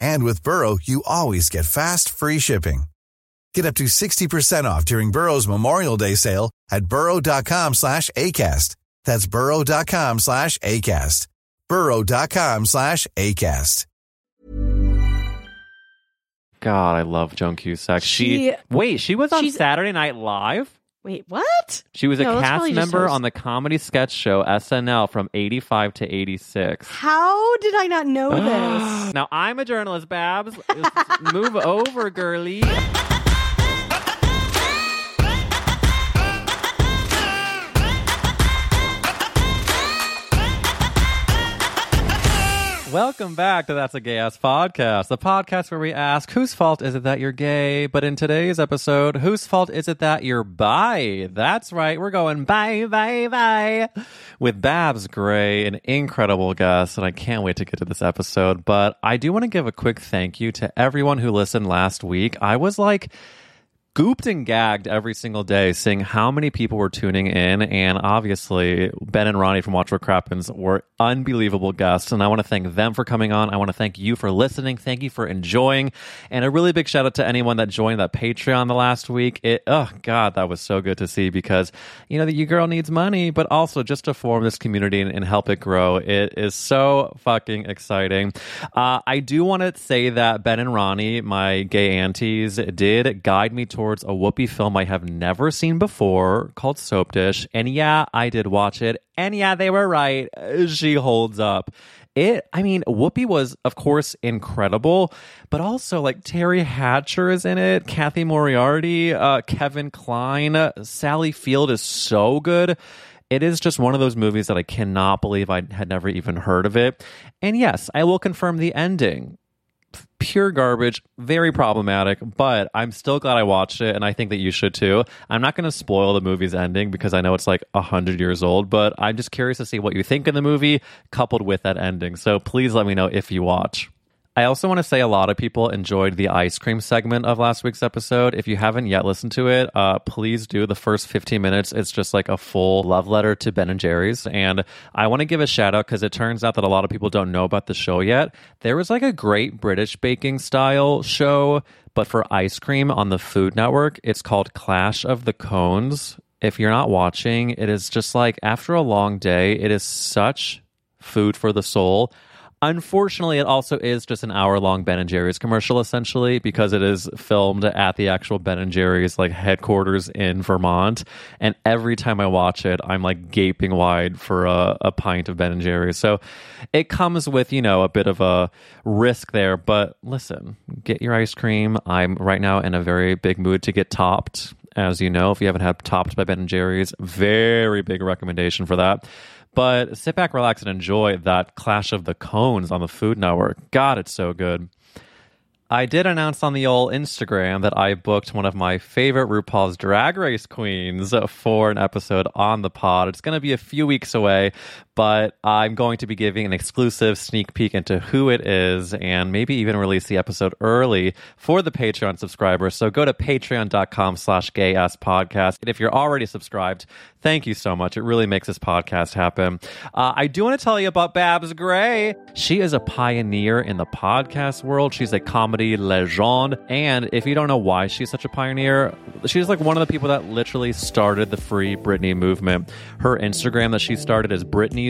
And with Burrow, you always get fast, free shipping. Get up to 60% off during Burrow's Memorial Day sale at burrow.com slash ACAST. That's burrow.com slash ACAST. burrow.com slash ACAST. God, I love Joan Cusack. She, She- wait, she was on Saturday Night Live. Wait, what? She was a No, that's cast probably just member host- on the comedy sketch show SNL from 85 to 86. How did I not know this? now, I'm a journalist, Babs. Move over, girly. Welcome back to That's a Gay Ass Podcast, the podcast where we ask whose fault is it that you're gay? But in today's episode, whose fault is it that you're bi? That's right, we're going bye, bye, bye with Babs Gray, an incredible guest, and I can't wait to get to this episode. But I do want to give a quick thank you to everyone who listened last week. I was like, gooped and gagged every single day seeing how many people were tuning in and obviously ben and ronnie from watch what crappens were unbelievable guests and i want to thank them for coming on. I want to thank you for listening. Thank you for enjoying. And a really big shout out to anyone that joined that patreon the last week. It oh god that was so good to see because you know that you girl needs money but also just to form this community and, and help it grow. It is so fucking exciting. Uh, i do want to say that ben and ronnie my gay aunties did guide me towards a Whoopi film I have never seen before called Soapdish. And yeah, I did watch it. And yeah, they were right. She holds up. It, I mean, Whoopi was, of course, incredible, but also like Teri Hatcher is in it, Cathy Moriarty, uh, Kevin Kline, Sally Field is so good. It is just one of those movies that I cannot believe I had never even heard of it. And yes, I will confirm the ending pure garbage, very problematic, but I'm still glad I watched it and I think that you should too. I'm not going to spoil the movie's ending because I know it's like 100 years old, but I'm just curious to see what you think in the movie coupled with that ending. So please let me know if you watch. I also want to say a lot of people enjoyed the ice cream segment of last week's episode. If you haven't yet listened to it, uh, please do. The first 15 minutes, it's just like a full love letter to Ben and Jerry's. And I want to give a shout out because it turns out that a lot of people don't know about the show yet. There was like a great British baking style show, but for ice cream on the Food Network. It's called Clash of the Cones. If you're not watching, it is just like after a long day, it is such food for the soul. Unfortunately, it also is just an hour long Ben and Jerry's commercial, essentially, because it is filmed at the actual Ben and Jerry's like headquarters in Vermont. And every time I watch it, I'm like gaping wide for a, a pint of Ben and Jerry's. So it comes with, you know, a bit of a risk there. But listen, get your ice cream. I'm right now in a very big mood to get topped. As you know, if you haven't had topped by Ben and Jerry's, very big recommendation for that. But sit back, relax, and enjoy that Clash of the Cones on the Food Network. God, it's so good. I did announce on the old Instagram that I booked one of my favorite RuPaul's Drag Race queens for an episode on the pod. It's going to be a few weeks away, but I'm going to be giving an exclusive sneak peek into who it is and maybe even release the episode early for the Patreon subscribers. So go to patreon.com slash gay ass podcast. And if you're already subscribed, thank you so much. It really makes this podcast happen. Uh, I do want to tell you about Babs Gray. She is a pioneer in the podcast world. She's a comedy legend. And if you don't know why she's such a pioneer, she's like one of the people that literally started the free Britney movement. Her Instagram that she started is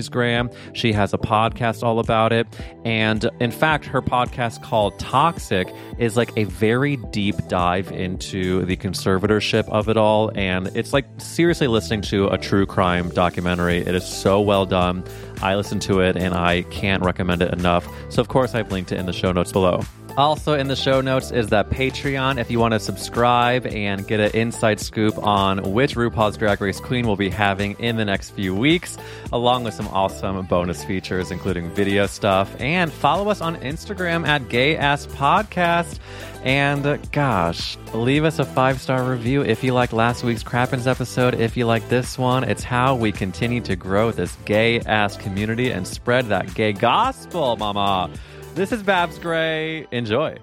Gram. She has a podcast all about it. And in fact, her podcast called Toxic is like a very deep dive into the conservatorship of it all. And it's like seriously listening to a true crime documentary. It is so well done. I listened to it and I can't recommend it enough. So, of course, I've linked it in the show notes below. Also, in the show notes is that Patreon if you want to subscribe and get an inside scoop on which RuPaul's Drag Race Queen we'll be having in the next few weeks, along with some awesome bonus features, including video stuff. And follow us on Instagram at Gay Ass Podcast. And uh, gosh, leave us a five star review if you like last week's Crappens episode. If you like this one, it's how we continue to grow this gay ass community and spread that gay gospel, mama. This is Babs Gray. Enjoy.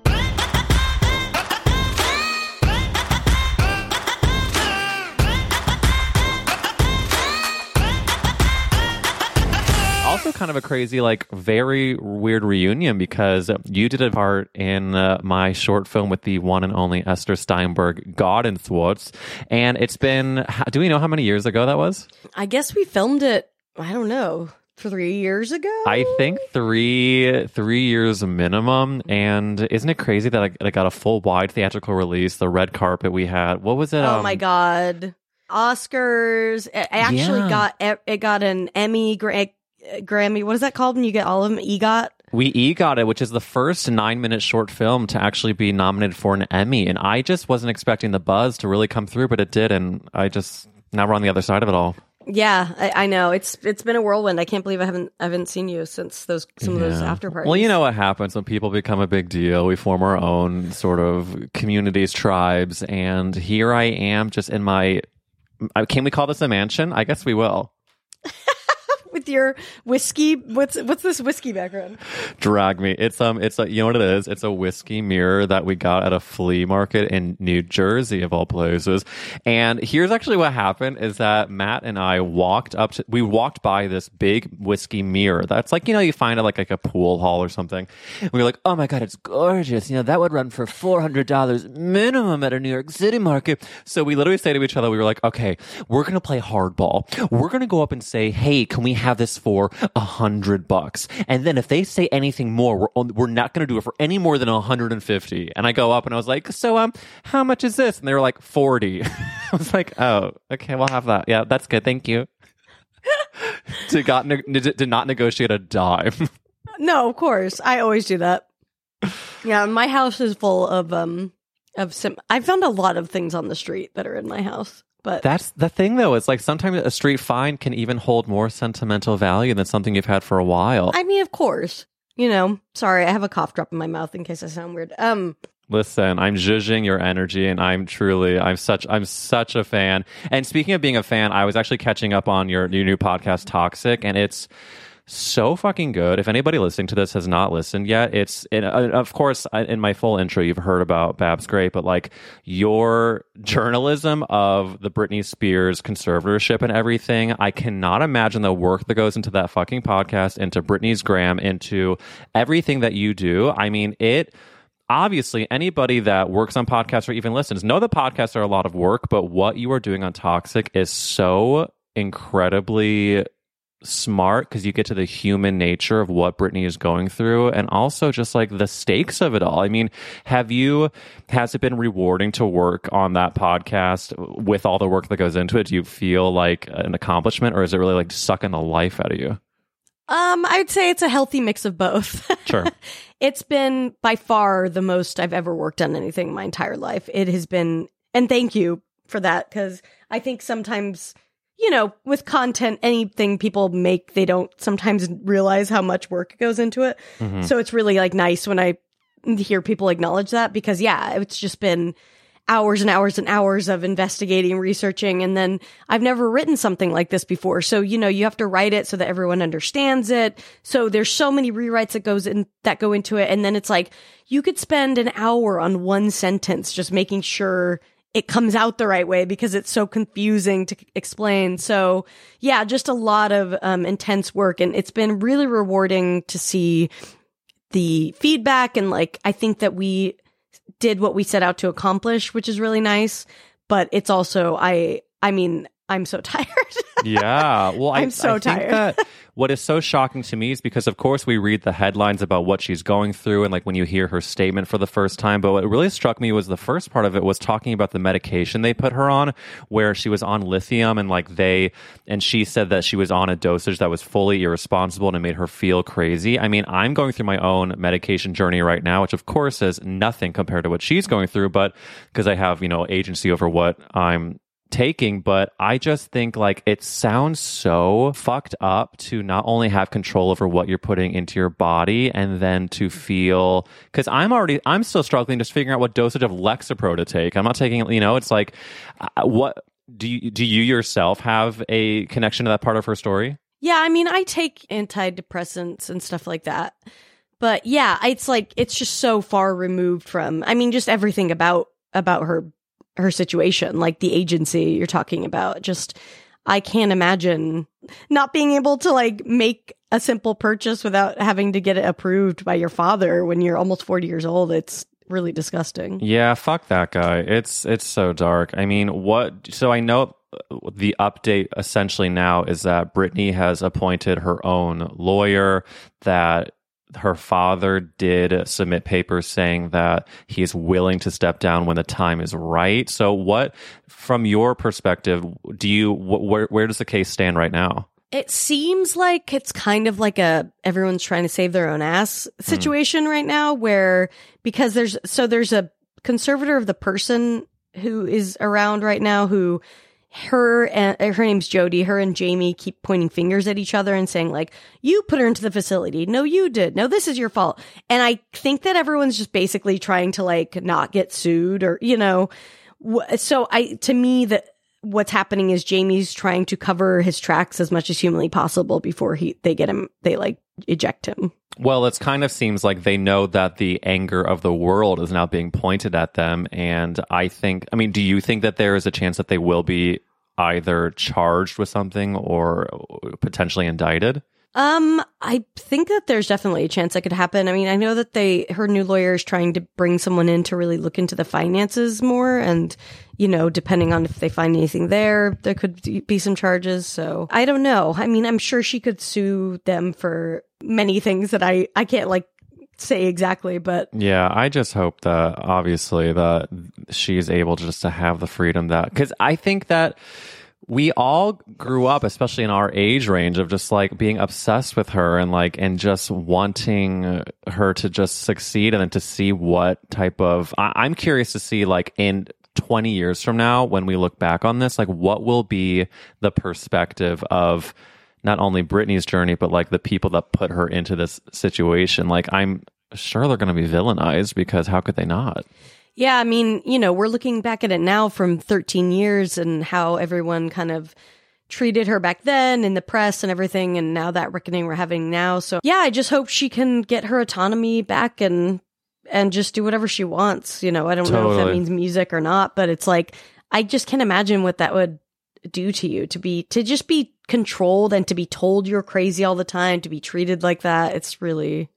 also kind of a crazy, like, very weird reunion because you did a part in uh, my short film with the one and only Esther Steinberg, God and Thwarts. And it's been, do we know how many years ago that was? I guess we filmed it, I don't know, three years ago? I think three three years minimum. And isn't it crazy that I, I got a full wide theatrical release? The red carpet we had. What was it? Oh um, my God. Oscars. It actually Yeah. got it got an Emmy, Gra- Grammy. What is that called when you get all of them? EGOT. We EGOT it, which is the first nine minute short film to actually be nominated for an Emmy. And I just wasn't expecting the buzz to really come through, but it did. And I just, now we're on the other side of it all. Yeah, I, I know. It's it's been a whirlwind. I can't believe I haven't I haven't seen you since those some of those Yeah. after parties. Well, you know what happens when people become a big deal. We form our own sort of communities, tribes. And here I am just in my, can we call this a mansion? I guess we will. With your whiskey. What's what's this whiskey background? drag me. It's um, it's a you know what it is. It's a whiskey mirror that we got at a flea market in New Jersey of all places. And here's actually what happened: is that Matt and I walked up to, we walked by this big whiskey mirror that's like you know you find it like like a pool hall or something. And we were like, oh my god, it's gorgeous. You know that would run for four hundred dollars minimum at a New York City market. So we literally say to each other, we were like, okay, we're gonna play hardball. We're gonna go up and say, hey, can we have this for a hundred bucks? And then if they say anything more, we're on, we're not gonna do it for any more than a hundred and fifty. And I go up and I was like, so um, how much is this? And they were like forty. I was like, oh, okay, we'll have that. Yeah, that's good. Thank you. to got ne- did not negotiate a dime. No, of course. I always do that. Yeah, my house is full of um of sim. I found a lot of things on the street that are in my house, but That's the thing, though. It's like sometimes a street find can even hold more sentimental value than something you've had for a while. I mean, of course. You know, sorry, I have a cough drop in my mouth in case I sound weird. Um, Listen, I'm judging your energy, and I'm truly, I'm such, I'm such a fan. And speaking of being a fan, I was actually catching up on your, your new podcast, Toxic, and it's so fucking good. If anybody listening to this has not listened yet, it's uh, of course in my full intro you've heard about Babs Gray, but like your journalism of the Britney Spears conservatorship and everything, I cannot imagine the work that goes into that fucking podcast, into Britney's gram, into everything that you do. I mean, it obviously anybody that works on podcasts or even listens know that podcasts are a lot of work, but what you are doing on Toxic is so incredibly smart because you get to the human nature of what Britney is going through and also just like the stakes of it all. I mean, have you, has it been rewarding to work on that podcast with all the work that goes into it? Do you feel like an accomplishment or is it really like sucking the life out of you? um, I'd say it's a healthy mix of both. Sure. it's been by far the most I've ever worked on anything my entire life. It has been, and thank you for that because I think sometimes, you know, with content, anything people make, they don't sometimes realize how much work goes into it. Mhm. So it's really like nice when I hear people acknowledge that because yeah, it's just been hours and hours and hours of investigating, researching. And then I've never written something like this before. So, you know, you have to write it so that everyone understands it. So there's so many rewrites that goes in, that go into it. And then it's like, you could spend an hour on one sentence just making sure it comes out the right way because it's so confusing to explain. So yeah, just a lot of um, intense work and it's been really rewarding to see the feedback and like I think that we did what we set out to accomplish, which is really nice. But it's also I I mean I'm so tired. yeah. Well, I, I'm so I think tired. that what is so shocking to me is because, of course, we read the headlines about what she's going through and like when you hear her statement for the first time. But what really struck me was the first part of it was talking about the medication they put her on, where she was on lithium and like they, and she said that she was on a dosage that was fully irresponsible and it made her feel crazy. I mean, I'm going through my own medication journey right now, which of course is nothing compared to what she's going through, but because I have, you know, agency over what I'm taking, but I just think like it sounds so fucked up to not only have control over what you're putting into your body and then to feel because I'm already I'm still struggling just figuring out what dosage of Lexapro to take. I'm not taking you know it's like uh, what do you do you yourself have a connection to that part of her story? Yeah, I mean, I take antidepressants and stuff like that. But yeah, it's like it's just so far removed from I mean just everything about about her her situation, like the agency you're talking about. Just I can't imagine not being able to like make a simple purchase without having to get it approved by your father when you're almost 40 years old. It's really disgusting. Yeah, fuck that guy. It's it's so dark. I mean, what so I know the update essentially now is that Britney has appointed her own lawyer that her father did submit papers saying that he is willing to step down when the time is right. So, what, from your perspective, do you where where does the case stand right now? It seems like it's kind of like a everyone's trying to save their own ass situation mm. right now, where because there's so there's a conservator of the person who is around right now who her and uh, her name's Jody. Her and Jamie keep pointing fingers at each other and saying like, "You put her into the facility. No, you did. No, this is your fault." And I think that everyone's just basically trying to like not get sued or you know. So I to me that what's happening is Jamie's trying to cover his tracks as much as humanly possible before he they get him they like eject him. Well, it kind of seems like they know that the anger of the world is now being pointed at them. And I think, I mean, do you think that there is a chance that they will be either charged with something or potentially indicted? Um, I think that there's definitely a chance that could happen. I mean, I know that they, her new lawyer is trying to bring someone in to really look into the finances more. And, you know, depending on if they find anything there, there could be some charges. So I don't know. I mean, I'm sure she could sue them for many things that I, I can't like say exactly, but yeah, I just hope that obviously that she's able just to have the freedom that, cause I think that, we all grew up, especially in our age range, of just like being obsessed with her and like, and just wanting her to just succeed and then to see what type of. I, am curious to see like in 20 years from now, when we look back on this, like what will be the perspective of not only Britney's journey, but like the people that put her into this situation. Like, I'm sure they're going to be villainized because how could they not? Yeah, I mean, you know, we're looking back at it now from 13 years and how everyone kind of treated her back then in the press and everything and now that reckoning we're having now. So, yeah, I just hope she can get her autonomy back and and just do whatever she wants, you know. I don't totally. know if that means music or not, but it's like I just can't imagine what that would do to you to be to just be controlled and to be told you're crazy all the time, to be treated like that. It's really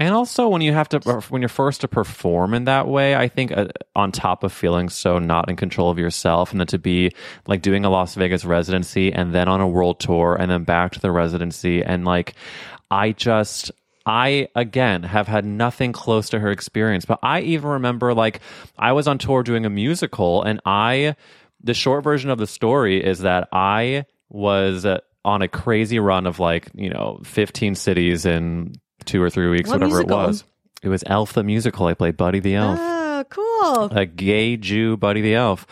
and also, when you have to, when you're forced to perform in that way, I think uh, on top of feeling so not in control of yourself, and then to be like doing a Las Vegas residency and then on a world tour and then back to the residency, and like, I just, I again have had nothing close to her experience, but I even remember like I was on tour doing a musical, and I, the short version of the story is that I was. Uh, on a crazy run of like you know 15 cities in two or three weeks, what whatever musical? it was. It was Elf the musical. I played Buddy the Elf. Oh, cool. A gay Jew, Buddy the Elf.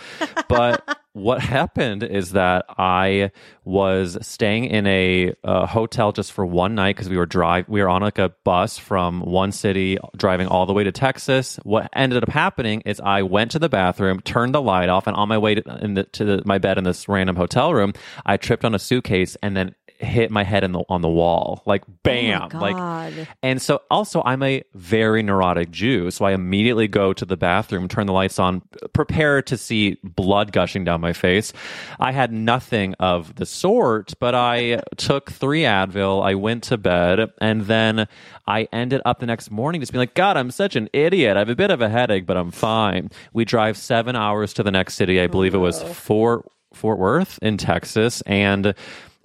But what happened is that I was staying in a, uh hotel just for one night because we were drive we were on like a bus from one city driving all the way to Texas. What ended up happening is I went to the bathroom, turned the light off, and on my way to, the, to the, my bed in this random hotel room, I tripped on a suitcase and then hit my head in the on the wall like oh bam like God. and so also I'm a very neurotic Jew so I immediately go to the bathroom turn the lights on prepare to see blood gushing down my face. I had nothing of the sort but I took 3 Advil I went to bed and then I ended up the next morning just being like god I'm such an idiot. I have a bit of a headache but I'm fine. We drive 7 hours to the next city. I oh, believe it was Fort Fort Worth in Texas and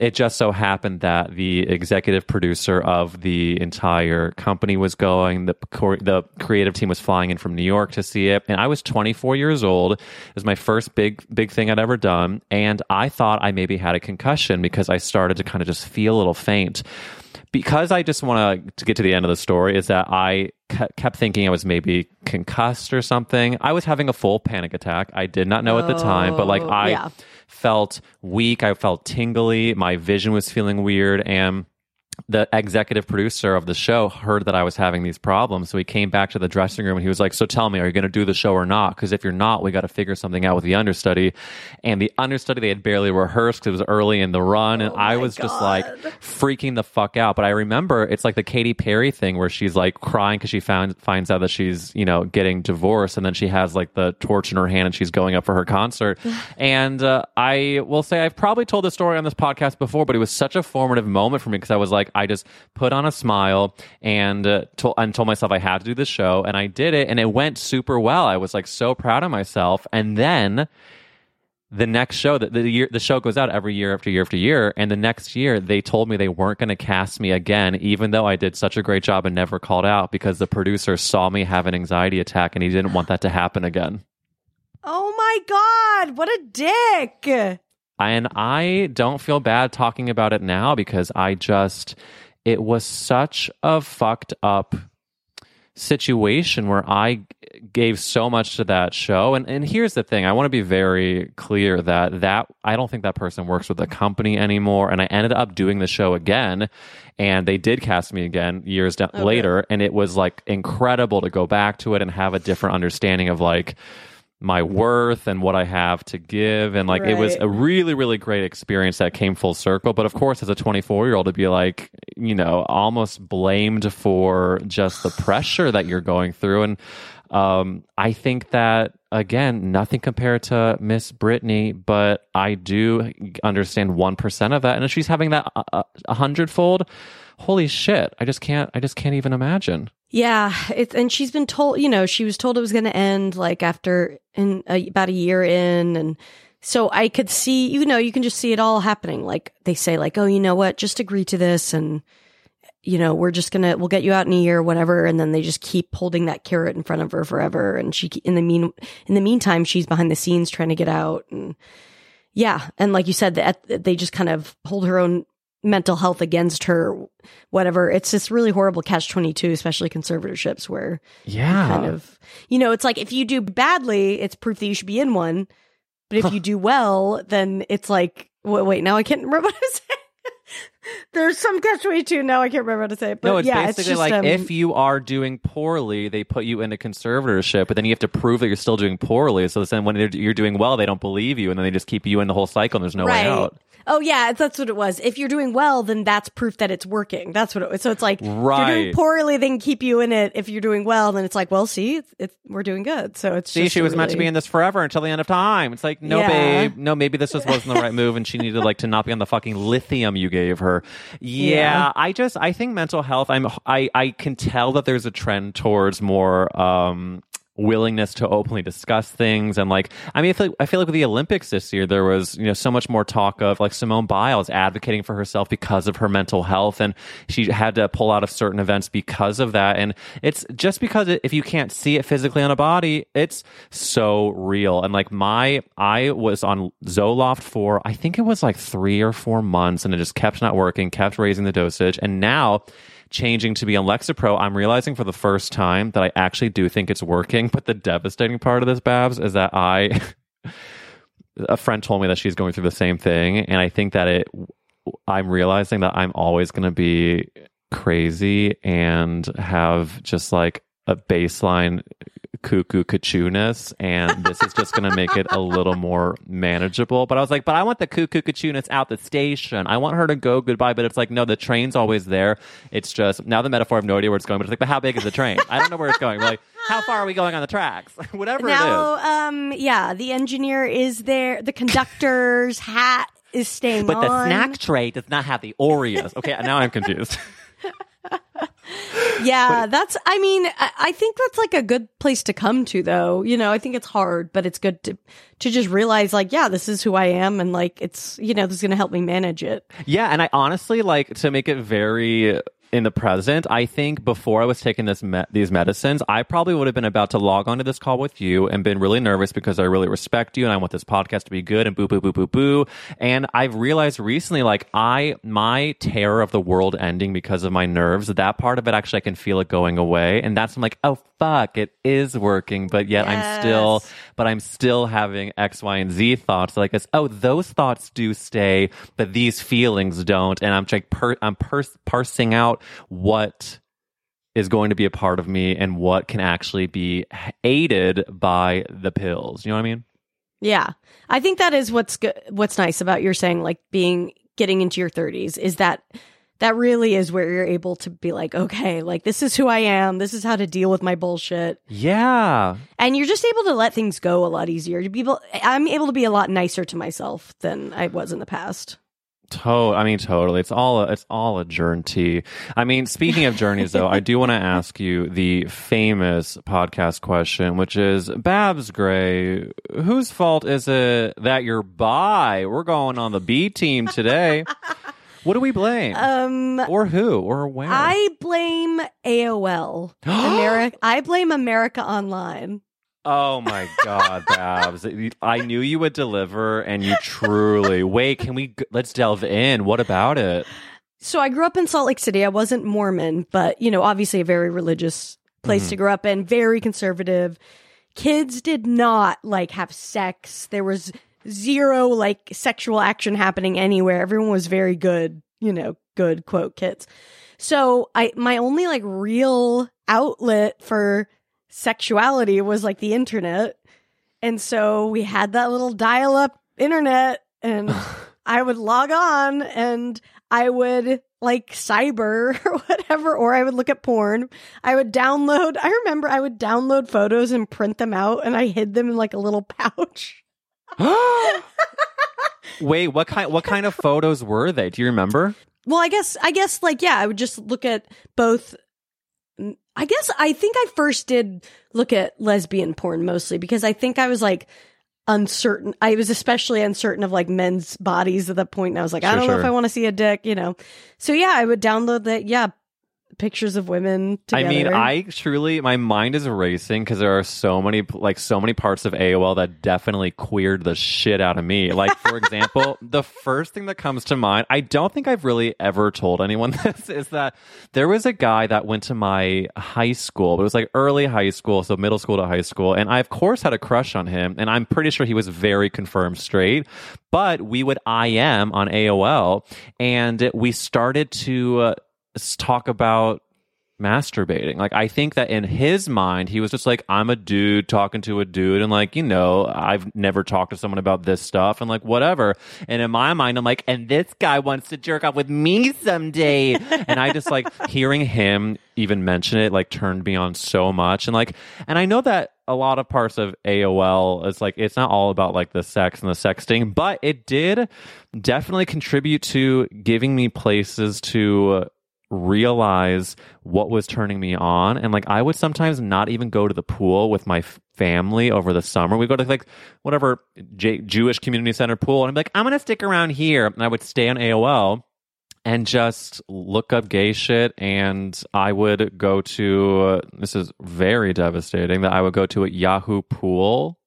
it just so happened that the executive producer of the entire company was going. The the creative team was flying in from New York to see it, and I was 24 years old. It was my first big big thing I'd ever done, and I thought I maybe had a concussion because I started to kind of just feel a little faint. Because I just want to get to the end of the story, is that I kept thinking I was maybe concussed or something. I was having a full panic attack. I did not know at the time, but like Oh, I yeah. felt weak. I felt tingly. My vision was feeling weird. And the executive producer of the show heard that I was having these problems. So he came back to the dressing room and he was like, So tell me, are you going to do the show or not? Because if you're not, we got to figure something out with the understudy. And the understudy, they had barely rehearsed because it was early in the run. And I was just like freaking the fuck out. But I remember it's like the Katy Perry thing where she's like crying because she found, finds out that she's, you know, getting divorced. And then she has like the torch in her hand and she's going up for her concert. and uh, I will say, I've probably told this story on this podcast before, but it was such a formative moment for me because I was like, I just put on a smile and, uh, told, and told myself I had to do this show. And I did it and it went super well. I was like so proud of myself. And then the next show that the year the show goes out every year after year after year and the next year they told me they weren't going to cast me again even though I did such a great job and never called out because the producer saw me have an anxiety attack and he didn't want that to happen again. Oh my God. What a dick. And I don't feel bad talking about it now because I just it was such a fucked up situation where I gave so much to that show. And and here's the thing. I want to be very clear that that I don't think that person works with the company anymore. And I ended up doing the show again. And they did cast me again years down, oh, later. And it was like incredible to go back to it and have a different understanding of like my worth and what I have to give. And like, it was a really, really great experience that came full circle. But of course, as a 24 year old, to be like, you know, almost blamed for just the pressure that you're going through. And um, I think that, again, nothing compared to Miss Britney, but I do understand 1% of that. And if she's having that a, a, a hundredfold, holy shit, I just can't, I just can't even imagine. Yeah, it's and she's been told, you know, she was told it was going to end like after in about a year in, and so I could see, you know, you can just see it all happening. Like they say, like, oh, you know what, just agree to this, and you know, we're just gonna we'll get you out in a year, whatever, and then they just keep holding that carrot in front of her forever, and she in the mean in the meantime, she's behind the scenes trying to get out, and yeah, and like you said, they just kind of hold her own mental health against her whatever it's this really horrible catch 22 especially conservatorships where Yeah. kind of you know it's like if you do badly it's proof that you should be in one but if you do well then it's like wait, wait now i can't remember what i was saying there's some catch 22 now i can't remember how to say it but no, it's yeah basically it's just like um, if you are doing poorly, they put you into conservatorship, but then you have to prove that you're still doing poorly. So then when you're doing well, they don't believe you, and then they just keep you in the whole cycle, and there's no way out. Oh yeah, that's what it was. If you're doing well, then that's proof that it's working. That's what it was. So it's like if you're Right. doing poorly, they can keep you in it. If you're doing well, then it's like, well, see, it's, it's we're doing good. So it's See, just she was meant to be in this forever until the end of time. It's like, no, Yeah. babe, no, maybe this just wasn't the right move, and she needed like to not be on the fucking lithium you gave her. Yeah, Yeah. I just, I think mental health. I'm, I, I can tell that there's a trend towards more. um willingness to openly discuss things. And like I mean I feel, like, I feel like with the Olympics this year there was you know so much more talk of like Simone Biles advocating for herself because of her mental health and she had to pull out of certain events because of that. And it's just because it, if you can't see it physically on a body it's so real. And like my I was on Zoloft for I think it was like 3 or 4 months and it just kept not working kept raising the dosage. And now changing to be on Lexapro, I'm realizing for the first time that I actually do think it's working. But the devastating part of this, Babs, is that I. a friend told me that she's going through the same thing, and I think that it. I'm realizing that I'm always going to be crazy and have just like a baseline cuckoo cuckoo-ness, and this is just going to make it a little more manageable. But I was like, but I want the cuckoo cuckoo-ness out the station. I want her to go goodbye, but it's like, no, the train's always there. It's just now the metaphor. I have no idea where it's going, but it's like, but how big is the train? I don't know where it's going. We're like, how far are we going on the tracks? Whatever it is. now, um, yeah, the engineer is there. The conductor's hat is staying But the snack tray does not have the Oreos. Okay, now I'm confused. Yeah, that's. I mean, I, I think that's like a good place to come to, though. You know, I think it's hard, but it's good to to just realize, like, yeah, this is who I am, and like, it's you know, this is going to help me manage it. Yeah, and I honestly like to make it very in the present. I think before I was taking this me- these medicines, I probably would have been about to log onto this call with you and been really nervous because I really respect you and I want this podcast to be good and boo boo boo boo boo. And I've realized recently, like I my terror of the world ending because of my nerves, that part of it actually I can feel it going away, and that's I'm like, oh fuck, it is working, but yet I'm still, Yes. But I'm still having X, Y, and Z thoughts like this. Oh, those thoughts do stay, but these feelings don't. And I'm like, per- I'm pers- parsing out what is going to be a part of me and what can actually be aided by the pills. You know what I mean? Yeah, I think that is what's good. What's nice about your saying, like being getting into your thirties, is that that really is where you're able to be like, okay, like this is who I am. This is how to deal with my bullshit. Yeah. and you're just able to let things go a lot easier. Be I'm able to be a lot nicer to myself than I was in the past. To- I mean, totally. It's all a, it's all a journey. I mean, speaking of journeys, though, I do want to ask you the famous podcast question, which is Babs Gray, whose fault is it that you're bi? We're going on the B team today. what do we blame? Um, or who? Or where? I blame AOL. America. I blame America Online. Oh my God, Babs! I knew you would deliver, and you truly. Wait, can we? Let's delve in. What about it? So I grew up in Salt Lake City. I wasn't Mormon, but you know, obviously a very religious place to grow up in, very conservative. Kids did not like have sex. There was zero like sexual action happening anywhere. Everyone was very good, you know, good quote kids. So I my only like real outlet for sexuality was like the internet. And so we had that little dial up internet and I would log on and I would like cyber or whatever, or I would look at porn. I would download, I remember I would download photos and print them out and I hid them in like a little pouch. Wait, what kind? What kind of photos were they? Do you remember? Well, I guess, I guess like, yeah, I would just look at both. Mm, I guess I think I first did look at lesbian porn mostly because I think I was like uncertain. I was especially uncertain of like men's bodies at that point. And I was like, I don't know if. I want to see a dick, you know? So yeah, I would download that. Yeah. Pictures of women together. I mean, I truly, my mind is racing because there are so many, like, so many parts of AOL that definitely queered the shit out of me. Like, for example, the first thing that comes to mind, I don't think I've really ever told anyone this, is that there was a guy that went to my high school, but it was like early high school, so middle school to high school, and I, of course, had a crush on him, and I'm pretty sure he was very confirmed straight, but we would IM on AOL, and we started to uh, talk about masturbating. Like I think that in his mind, he was just like, I'm a dude talking to a dude, and like, you know, I've never talked to someone about this stuff, and like whatever. And in my mind, I'm like, and this guy wants to jerk off with me someday. and I just like hearing him even mention it, like turned me on so much. And like, and I know that a lot of parts of AOL is like it's not all about like the sex and the sexting, but it did definitely contribute to giving me places to realize what was turning me on and like i would sometimes not even go to the pool with my f- family over the summer we go to like whatever J- jewish community center pool and i'm like i'm gonna stick around here and i would stay on aol and just look up gay shit and i would go to this is very devastating that i would go to a yahoo pool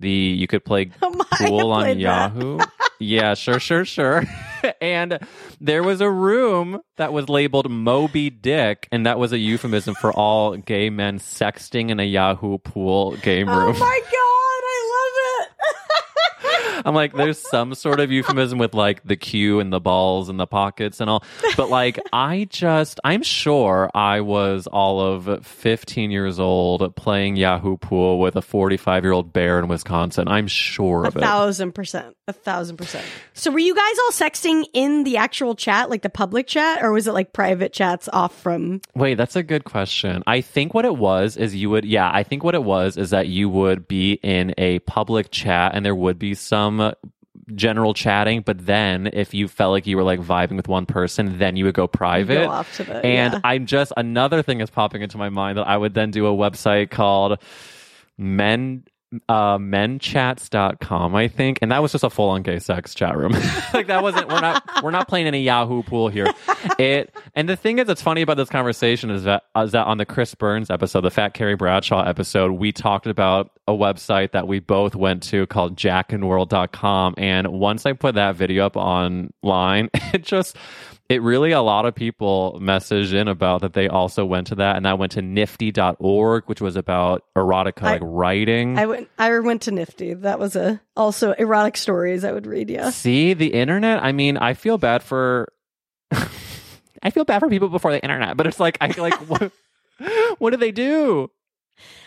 the you could play Oh my, pool on. Yahoo. Yeah, sure, sure, sure. and there was a room that was labeled Moby Dick, and that was a euphemism for all gay men sexting in a Yahoo pool game oh room. Oh my god, I love it. I'm like, there's some sort of euphemism with like the cue and the balls and the pockets and all. But like, I just, I'm sure I was all of 15 years old playing Yahoo Pool with a 45 year old bear in Wisconsin. I'm sure A of it. A thousand percent. A thousand percent. So were you guys all sexting in the actual chat, like the public chat, or was it like private chats off from Wait, that's a good question. I think what it was is you would, yeah, I think what it was is that you would be in a public chat and there would be some general chatting, but then if you felt like you were like vibing with one person, then you would go private. to the- and yeah. I'm just, another thing is popping into my mind that I would then do a website called men uh menchats.com i think. And that was just a full-on gay sex chat room. Like that wasn't we're not we're not playing any yahoo pool here. It and the thing is that's funny about this conversation is that is that on the chris burns episode the fat carrie bradshaw episode we talked about a website that we both went to called jackandworld.com and once i put that video up online it just it really a lot of people messaged in about that they also went to that and i went to nifty.org which was about erotica like writing I went I went to Nifty. That was a also erotic stories I would read, yeah. see the internet i mean i feel bad for i feel bad for people before the internet but it's like i feel like what, what do they do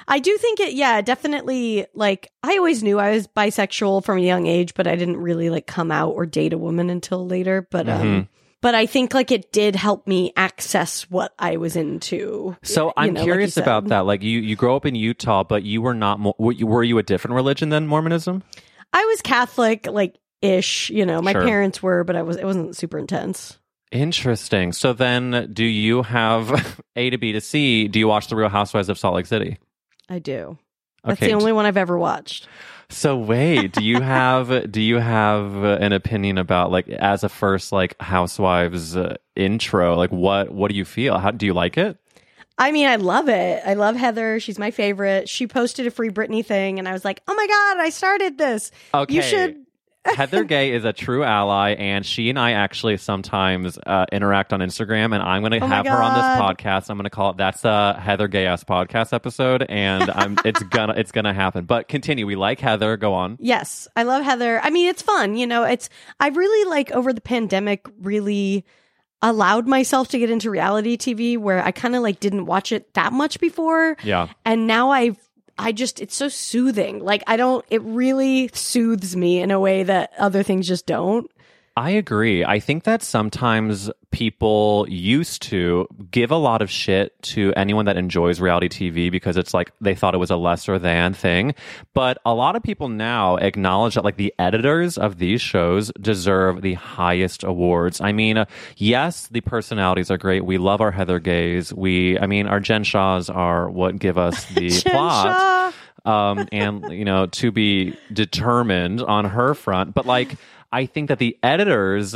I do think it yeah, definitely like I always knew I was bisexual from a young age, but I didn't really like come out or date a woman until later. But um Mhm. But I think like it did help me access what I was into. so i'm know, curious you about that like you you grow up in utah but you were not mo- were you, were you a different religion than mormonism I was Catholic, like ish, you know. My Sure. parents were, but I was it wasn't super intense. Interesting. So then, do you have A to B to C? Do you watch The Real Housewives of Salt Lake City? I do. That's Okay. the only one I've ever watched. So wait, do you have do you have uh, an opinion about like as a first like Housewives uh, intro? Like what what do you feel? How do you like it? I mean, I love it. I love Heather. She's my favorite. She posted a free Britney thing, and I was like, "Oh my god, I started this. Okay. You should." Heather Gay is a true ally, and she and I actually sometimes uh, interact on Instagram. And I'm going to Oh my have her on this podcast. I'm going to call it "That's a Heather Gay ass podcast episode," and I'm it's gonna it's gonna happen. But continue. We like Heather. Go on. Yes, I love Heather. I mean, it's fun. You know, it's I've really like over the pandemic really allowed myself to get into reality TV where I kind of like didn't watch it that much before. Yeah. And now I've I just it's so soothing. Like I don't it really soothes me in a way that other things just don't. I agree. I think that sometimes people used to give a lot of shit to anyone that enjoys reality TV because it's like they thought it was a lesser than thing. But a lot of people now acknowledge that like the editors of these shows deserve the highest awards. I mean, yes, the personalities are great. We love our Heather Gays. We, I mean, our Jen Shahs are what give us the plot Shaw. um, and you know to be determined on her front. But like, I think that the editors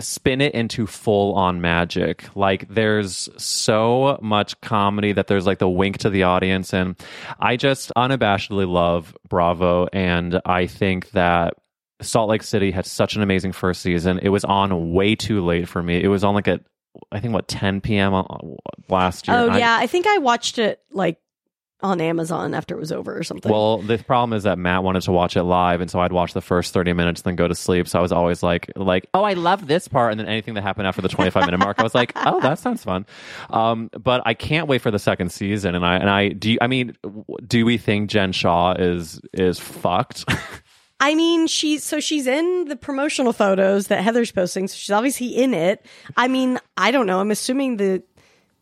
spin it into full on magic. Like, there's so much comedy that there's like the wink to the audience, and I just unabashedly love Bravo, and I think that. Salt Lake City had such an amazing first season. It was on way too late for me. It was on like at I think what 10 p.m. Uh, last year. Oh And I- yeah, I think I watched it like on Amazon after it was over or something. Well, the problem is that Matt wanted to watch it live, and so I'd watch the first thirty minutes, then go to sleep. So I was always like, like, oh, I love this part, and then anything that happened after the twenty five minute mark, I was like, oh, that sounds fun. Um, but I can't wait for the second season, and I and I do. You, I mean, do we think Jen Shah is is fucked? I mean, she's so she's in the promotional photos that Heather's posting, so she's obviously in it. I mean, I don't know. I'm assuming the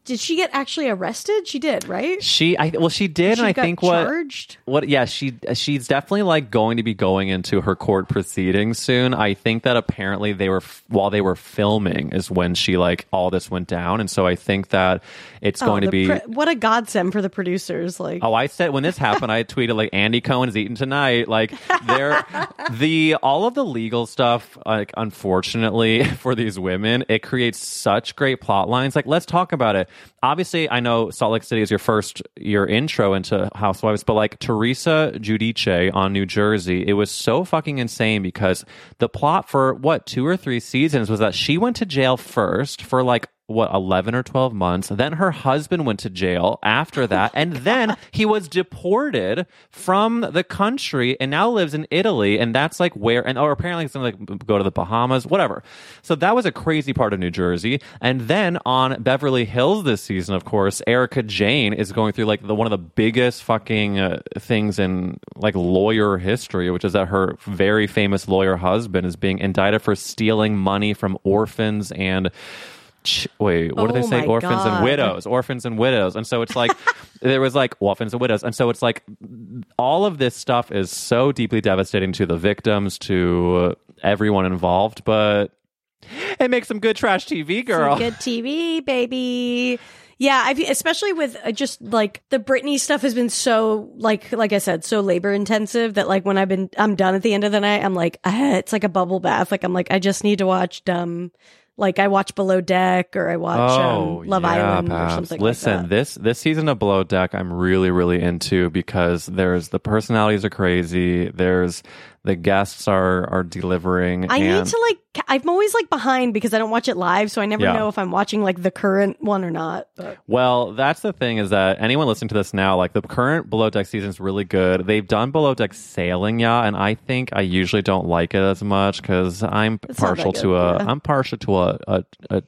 did she get actually arrested? She did, right? she, I well, she did, She and I think what charged. What? Yeah, she she's definitely like going to be going into her court proceedings soon. I think that apparently they were while they were filming is when she like all this went down, and so I think that it's oh, going Oh, to be. what a godsend for the producers. Like, Oh, I said when this happened, I tweeted like Andy Cohen's eating tonight. Like there, the all of the legal stuff. Like unfortunately for these women, it creates such great plot lines. Like let's talk about it. Obviously, I know Salt Lake City is your first your intro into Housewives, but like Teresa Giudice on New Jersey, it was so fucking insane because the plot for what two or three seasons was that she went to jail first for like what 11 or 12 months. Then her husband went to jail after that, and then he was deported from the country and now lives in Italy, and that's like where and or apparently he's gonna like go to the Bahamas, whatever. So that was a crazy part of New Jersey. And then on Beverly Hills this season, of course, Erika Jayne is going through like the one of the biggest fucking uh, things in like lawyer history, which is that her very famous lawyer husband is being indicted for stealing money from orphans and ch- wait, what do Oh they say? Orphans God. and widows, orphans and widows. And so it's like there was like orphans and widows. And so it's like all of this stuff is so deeply devastating to the victims, to everyone involved, but it makes some good trash TV, girl. Some good TV, baby. Yeah, I've especially with uh, just like the Britney stuff has been so like like I said, so labor intensive that like when I've been I'm done at the end of the night, I'm like ah, it's like a bubble bath. Like I'm like I just need to watch um like I watch Below Deck or I watch um, Love Oh, yeah, Island or something Listen, like that. this this season of Below Deck, I'm really really into because there's the personalities are crazy. There's the guests are are delivering. I need to like I'm always like behind because I don't watch it live, so I never Yeah. know if I'm watching like the current one or not. But Well, that's the thing is that anyone listening to this now, like the current Below Deck season is really good. They've done Below Deck sailing, yeah, and I think I usually don't like it as much because I'm It's not that partial to a, am partial to a, a, a,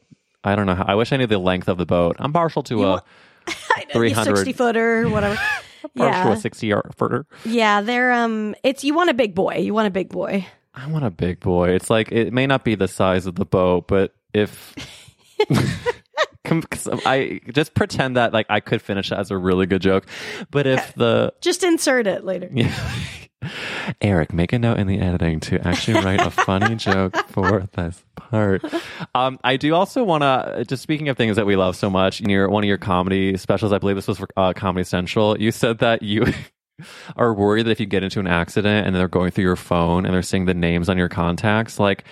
I don't know. How, I wish I knew the length of the boat. I'm partial to a, wa- 300 sixty footer, whatever. partial yeah, a 60 yard footer. yeah. They're um. It's you want a big boy. You want a big boy. I want a big boy. It's like it may not be the size of the boat, but if I just pretend that like I could finish it as a really good joke, but if the Just insert it later. yeah. Eric, make a note in the editing to actually write a funny joke for this part. Um, I do also want to, just speaking of things that we love so much, in your one of your comedy specials, I believe this was for uh, Comedy Central, you said that you are worried that if you get into an accident and they're going through your phone and they're seeing the names on your contacts, like,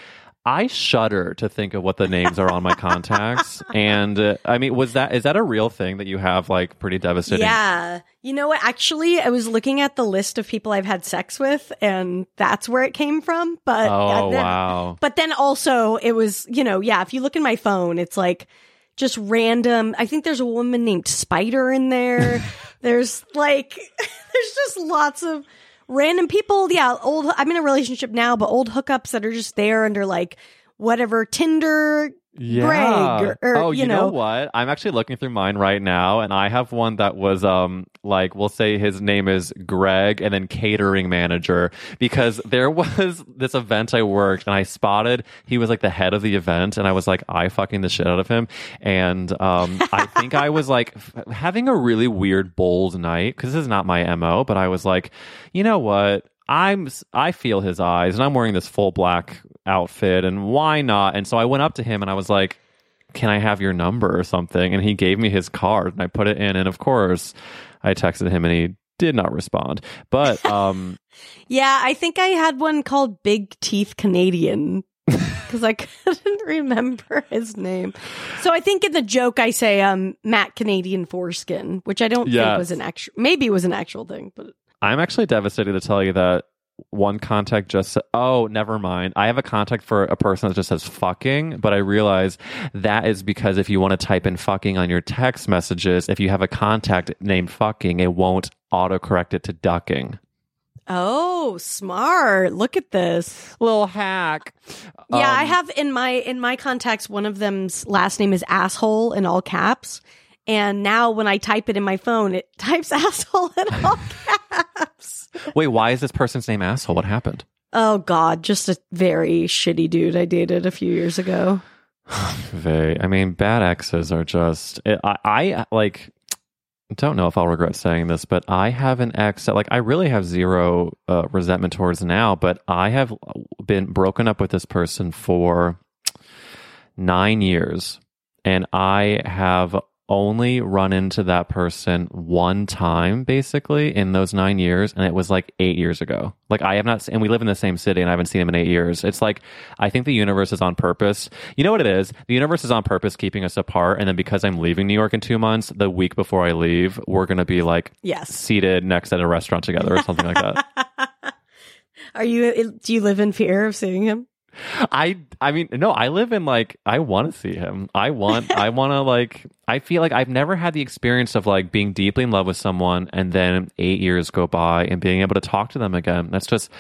I shudder to think of what the names are on my contacts. And uh, I mean, was that, is that a real thing that you have like pretty devastating? Yeah. You know what? Actually, I was looking at the list of people I've had sex with, and that's where it came from. But Oh, then- wow. But then also, it was you know, yeah. If you look in my phone, it's like just random. I think there's a woman named Spider in there. there's like, there's just lots of random people. Yeah, old. I'm in a relationship now, but old hookups that are just there under like whatever Tinder. Greg, or, or, oh, you you, know, know. what? I'm actually looking through mine right now, and I have one that was um like we'll say his name is Greg, and then catering manager because there was this event I worked, and I spotted he was like the head of the event, and I was like I fucking the shit out of him, and um I think I was like f- having a really weird bold night because this is not my mo, but I was like, you know what? I'm I feel his eyes and I'm wearing this full black outfit and why not? And so I went up to him and I was like, "Can I have your number or something?" And he gave me his card and I put it in and of course I texted him and he did not respond. But um Yeah, I think I had one called Big Teeth Canadian because I couldn't remember his name. So I think in the joke I say um Matt Canadian foreskin, which I don't think was an actual maybe was an actual thing, but I'm actually devastated to tell you that one contact just sa- oh never mind i have a contact for a person that just says fucking but i realize that is because if you want to type in fucking on your text messages if you have a contact named fucking it won't autocorrect it to ducking oh, smart. Look at this. little hack Yeah, I Um, have in my in my contacts one of them's last name is asshole in all caps. And now when I type it in my phone, it types asshole in all caps. wait why is this person's name asshole what happened Oh God, just a very shitty dude I dated a few years ago. They, I mean, bad exes are just. I, I like. Don't know if I'll regret saying this, but I have an ex that, like, I really have zero uh, resentment towards now. But I have been broken up with this person for nine years, and I have only run into that person one time, basically, in those nine years, and it was like eight years ago. Like, I have not, and we live in the same city, and I haven't seen him in eight years. It's like I think the universe is on purpose. You know what it is? The universe is on purpose keeping us apart. And then because I'm leaving New York in two months, the week before I leave, we're going to be like Yes. seated next at a restaurant together or something like that. Are you? Do you live in fear of seeing him? I I mean no, I live in like I want to see him. I want I want to like I feel like I've never had the experience of like being deeply in love with someone and then 8 years go by and being able to talk to them again. That's just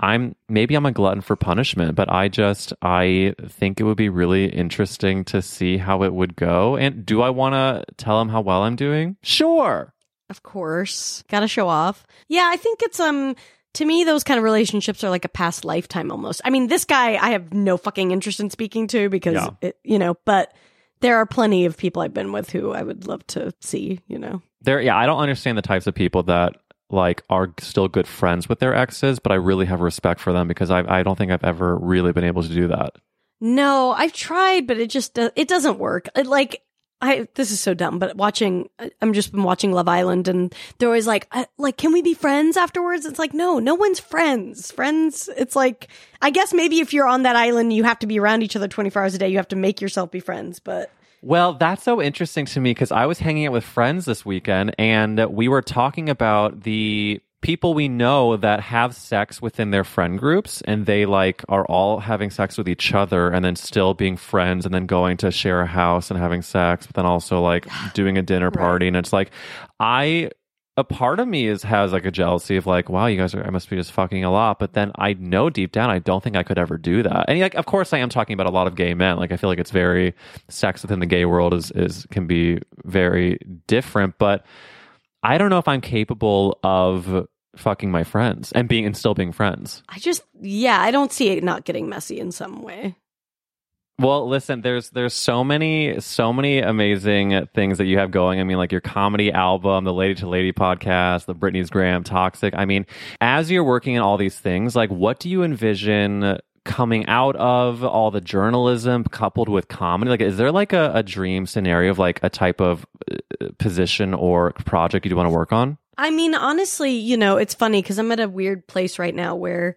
I'm maybe I'm a glutton for punishment, but I just I think it would be really interesting to see how it would go. And do I want to tell him how well I'm doing? Sure. Of course. Got to show off. Yeah, I think it's um to me those kind of relationships are like a past lifetime almost. I mean, this guy I have no fucking interest in speaking to because Yeah. it, you know, but there are plenty of people I've been with who I would love to see, you know. There yeah, I don't understand the types of people that like are still good friends with their exes, but I really have respect for them because I I don't think I've ever really been able to do that. No, I've tried, but it just do- it doesn't work. It, like I this is so dumb, but watching I'm just been watching Love Island, and they're always like, like, can we be friends afterwards? It's like, no, no one's friends. Friends, it's like, I guess maybe if you're on that island, you have to be around each other 24 hours a day. You have to make yourself be friends, but Well, that's so interesting to me because I was hanging out with friends this weekend and we were talking about the people we know that have sex within their friend groups and they like are all having sex with each other and then still being friends and then going to share a house and having sex, but then also like doing a dinner party. And it's like, I a part of me is has like a jealousy of like, wow, you guys are I must be just fucking a lot. But then I know deep down I don't think I could ever do that. And like of course I am talking about a lot of gay men. Like I feel like it's very sex within the gay world is is can be very different. But I don't know if I'm capable of fucking my friends and being and still being friends. I just, yeah, I don't see it not getting messy in some way. Well, listen, there's there's so many so many amazing things that you have going. I mean, like your comedy album, the Lady to Lady podcast, the Britney's Graham Toxic. I mean, as you're working in all these things, like what do you envision coming out of all the journalism coupled with comedy? Like, is there like a, a dream scenario of like a type of uh, position or project you'd want to work on? I mean, honestly, you know, it's funny because I'm at a weird place right now where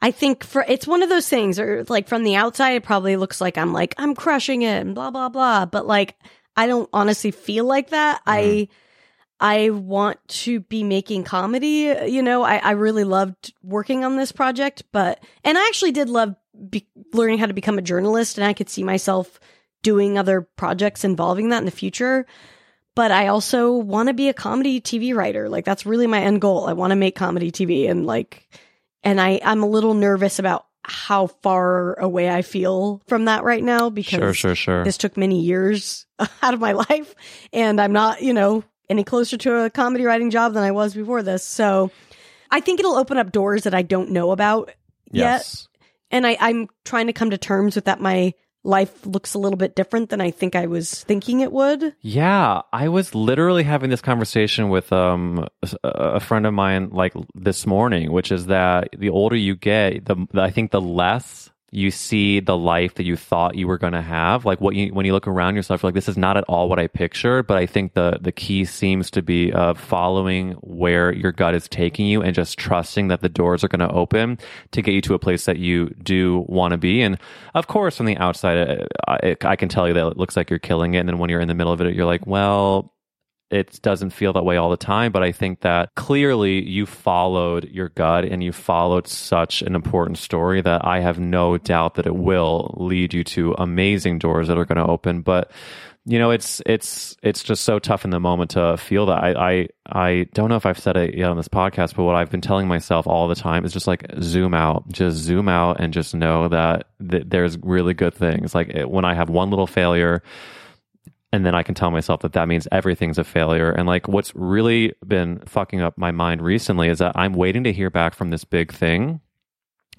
I think for it's one of those things, or like from the outside, it probably looks like I'm like I'm crushing it and blah blah blah, but like I don't honestly feel like that. I mm-hmm. I want to be making comedy. You know, I I really loved working on this project, but and I actually did love be, learning how to become a journalist, and I could see myself doing other projects involving that in the future but I also want to be a comedy TV writer. Like that's really my end goal. I want to make comedy TV and like and I I'm a little nervous about how far away I feel from that right now because Sure, sure, sure. this took many years out of my life and I'm not, you know, any closer to a comedy writing job than I was before this. So I think it'll open up doors that I don't know about yet. yes. And I, I'm trying to come to terms with that my life looks a little bit different than I think I was thinking it would. Yeah, I was literally having this conversation with um a friend of mine like this morning, which is that the older you get, the I think the less you see the life that you thought you were going to have. Like what you when you look around yourself, you're like this is not at all what I pictured. But I think the the key seems to be uh, following where your gut is taking you and just trusting that the doors are going to open to get you to a place that you do want to be. And of course, from the outside, uh, I, I can tell you that it looks like you're killing it. And then when you're in the middle of it, you're like, well, it doesn't feel that way all the time, but I think that clearly you followed your gut and you followed such an important story that I have no doubt that it will lead you to amazing doors that are going to open. But you know, it's it's it's just so tough in the moment to feel that. I I, I don't know if I've said it yet on this podcast, but what I've been telling myself all the time is just like zoom out, just zoom out, and just know that, that there's really good things. Like it, when I have one little failure and then I can tell myself that that means everything's a failure. And like what's really been fucking up my mind recently is that I'm waiting to hear back from this big thing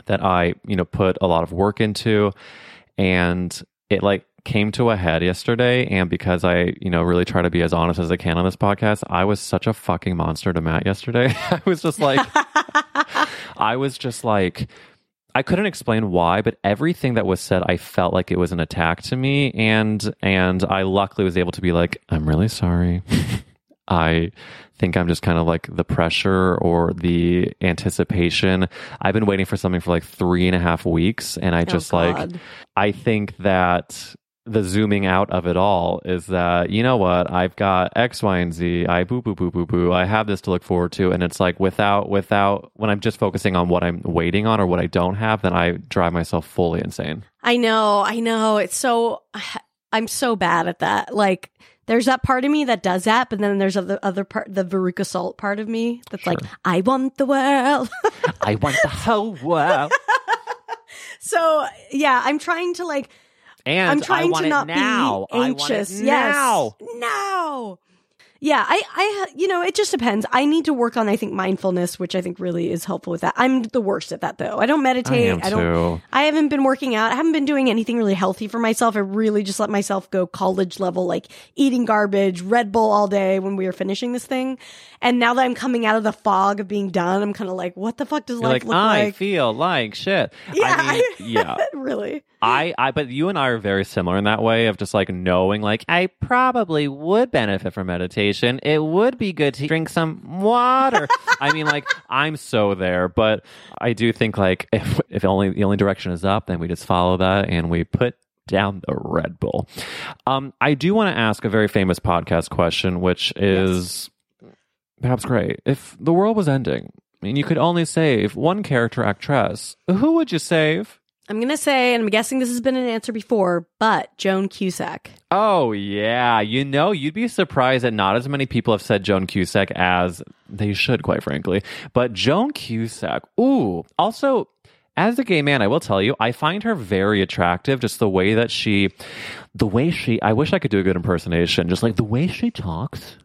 that I, you know, put a lot of work into and it like came to a head yesterday and because I, you know, really try to be as honest as I can on this podcast, I was such a fucking monster to Matt yesterday. I was just like I was just like I couldn't explain why, but everything that was said, I felt like it was an attack to me, and and I luckily was able to be like, I'm really sorry. I think I'm just kind of like the pressure or the anticipation. I've been waiting for something for like three and a half weeks, and I oh, just like I think that the zooming out of it all is that you know what I've got X, Y, and Z. I boo boo boo boo boo. I have this to look forward to, and it's like without without when I'm just focusing on what I'm waiting on or what I don't have, then I drive myself fully insane. I know, I know. It's so I'm so bad at that. Like there's that part of me that does that, but then there's the other part, the Veruca Salt part of me that's like, I want the world. I want the whole world. so yeah, I'm trying to like And I'm trying I want to not it now. be anxious. I want it now. Now. Yeah, I, I, you know, it just depends. I need to work on, I think, mindfulness, which I think really is helpful with that. I'm the worst at that, though. I don't meditate. I am don't. too. I haven't been working out. I haven't been doing anything really healthy for myself. I really just let myself go college level, like eating garbage, Red Bull all day when we were finishing this thing. And now that I'm coming out of the fog of being done, I'm kind of like, what the fuck does You're life like look I like? I feel like shit. Yeah, I mean, yeah. really. I, I, but you and I are very similar in that way of just like knowing, like, I probably would benefit from meditation. It would be good to drink some water. I mean, like, I'm so there, but I do think, like, if, if only the only direction is up, then we just follow that and we put down the Red Bull. Um, I do want to ask a very famous podcast question, which is perhaps great. If the world was ending and you could only save one character actress, who would you save? I'm going to say, and I'm guessing this has been an answer before, but Joan Cusack. Oh yeah, you know, you'd be surprised that not as many people have said Joan Cusack as they should, quite frankly. But Joan Cusack, ooh, also. As a gay man, I will tell you, I find her very attractive. Just the way that she, the way she, I wish I could do a good impersonation. Just like the way she talks.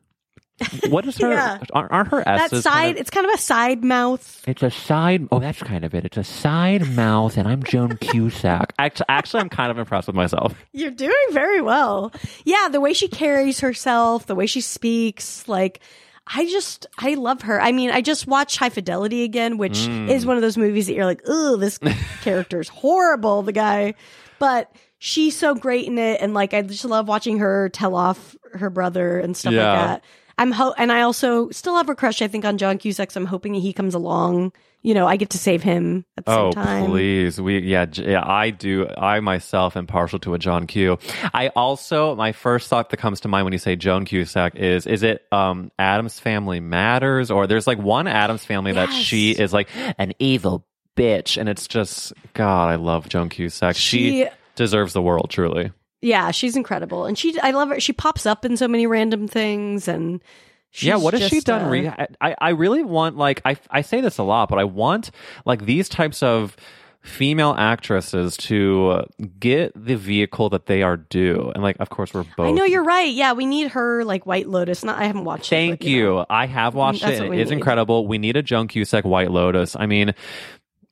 What is her? Yeah. aren't, aren't her That side, kind of- it's kind of a side mouth. it's a side. Oh, that's kind of it. It's a side mouth, and I'm Joan Cusack. Actually, actually, I'm kind of impressed with myself. You're doing very well. Yeah, the way she carries herself, the way she speaks, like I just I love her. I mean, I just watched High Fidelity again, which Mm. is one of those movies that you're like, "Oh, this character's horrible, the guy." But she's so great in it and like I just love watching her tell off her brother and stuff Yeah. like that. I'm ho- and I also still have a crush I think on John Cusack, so I'm hoping that he comes along. You know, I get to save him at the Oh, same time. please. We yeah, yeah, I do I myself am partial to a John Q. I also my first thought that comes to mind when you say Joan Cusack is is it um Adam's Family Matters or there's like one Adam's Family that she is like an evil bitch and it's just god, I love Joan Cusack. She, She- deserves the world truly. Yeah, she's incredible, and she I love her. She pops up in so many random things, and she's yeah, what has she done? uh, re- I, I really want like I I say this a lot, but I want like these types of female actresses to get the vehicle that they are due, and like of course we're both. I know you're right. Yeah, we need her like White Lotus. Not I haven't watched. it, Thank but, you. know. I have watched it. what and we It is need. incredible. We need a Joan Cusack White Lotus. I mean,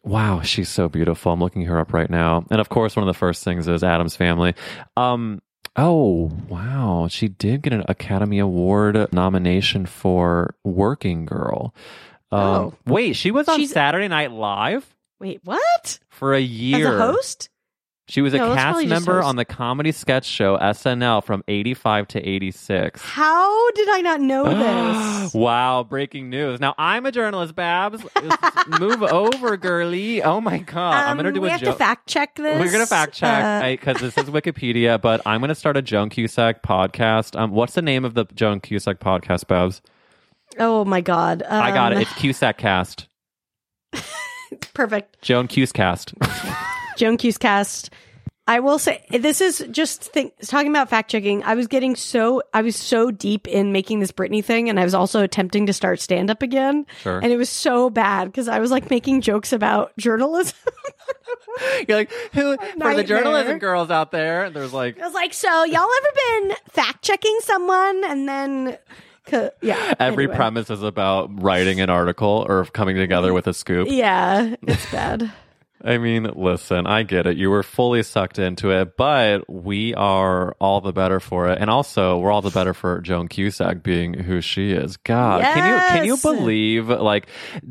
wow, she's so beautiful. I'm looking her up right now. And of course, one of the first things is Adam's Family. Um, oh, wow. She did get an Academy Award nomination for Working Girl. Um, Oh. Wait, she was on She's- Saturday Night Live Wait, what? for a year. As a host? She was a No, that's cast member on the comedy sketch show SNL from 85 to 86. How did I not know this? wow, breaking news. Now I'm a journalist, Babs. Move over, girly. Oh my god. I'm gonna Um, do we a have joke. to fact check this. We're gonna fact check Uh, because this is Wikipedia, but I'm gonna start a Joan Cusack podcast. Um, what's the name of the Joan Cusack podcast, Babs? oh my god! Um, I got it. It's Cusack Cast. perfect. Joan Cuscast. Joan Cast. I will say this is just think, talking about fact checking. I was getting so I was so deep in making this Britney thing, and I was also attempting to start stand up again. Sure. And it was so bad because I was like making jokes about journalism. You're like, who for the journalism girls out there? There's like I was like, so y'all ever been fact checking someone and then yeah. every anyway. premise is about writing an article or coming together mm-hmm. with a scoop. Yeah, it's bad. I mean, listen, I get it. You were fully sucked into it, but we are all the better for it. And also, we're all the better for Joan Cusack being who she is. God, can you can you believe like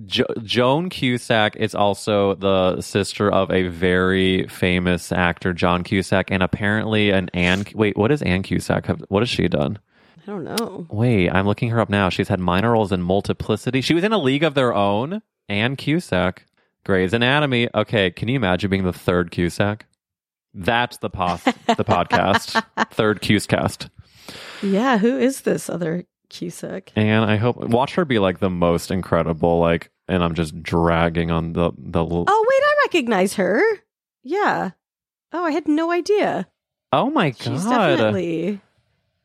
jo- Joan Cusack is also the sister of a very famous actor, John Cusack, and apparently an Anne. Wait, what is Anne Cusack? have- What has she done? I don't know. Wait, I'm looking her up now. She's had minor roles in Multiplicity. She was in A League of Their Own. Anne Cusack. Grey's Anatomy. Okay, can you imagine being the third Cusack? That's the pos- the podcast. Third Cusecast. Yeah, who is this other Cusack? And I hope watch her be like the most incredible, like and I'm just dragging on the the little Oh wait, I recognize her. Yeah. Oh, I had no idea. Oh my She's god. definitely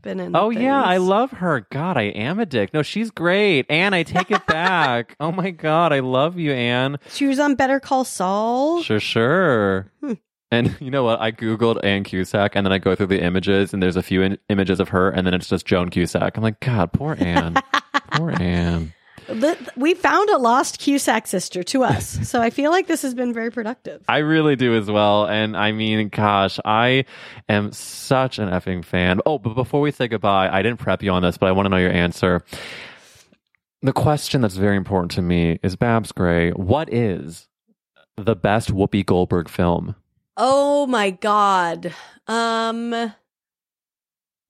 been in. Oh yeah, I love her. God, I am a dick. No, she's great. Anne, I take it back. oh my god, I love you, Anne. She was on Better Call Saul. Sure, sure. Hmm. And you know what? I googled Anne Cusack, and then I go through the images, and there's a few in- images of her, and then it's just Joan Cusack. I'm like, God, poor Anne, poor Anne. The- we found a lost Cusack sister to us, so I feel like this has been very productive. I really do as well. And I mean, gosh, I am such an effing fan. Oh, but before we say goodbye, I didn't prep you on this, but I want to know your answer. The question that's very important to me is Babs Gray, what is the best Whoopi Goldberg film? Oh my god. Um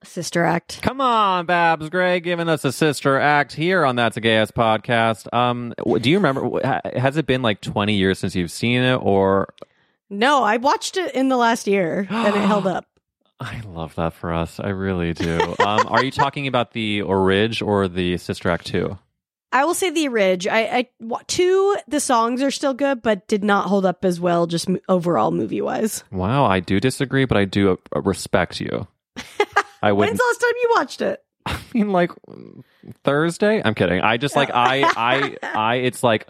Sister Act. Come on, Babs Gray, giving us a sister act here on That's a Gay Ass podcast. Um, do you remember? Has it been like 20 years since you've seen it, or No, I watched it in the last year and it held up. I love that for us. I really do. um, are you talking about the Orig or the Sister Act 2? I will say the Ridge. I, I two the songs are still good, but did not hold up as well just overall movie wise. Wow, I do disagree, but I do uh, respect you. I When's wouldn't the last time you watched it? I mean like Thursday. I'm kidding. I just like I I I. It's like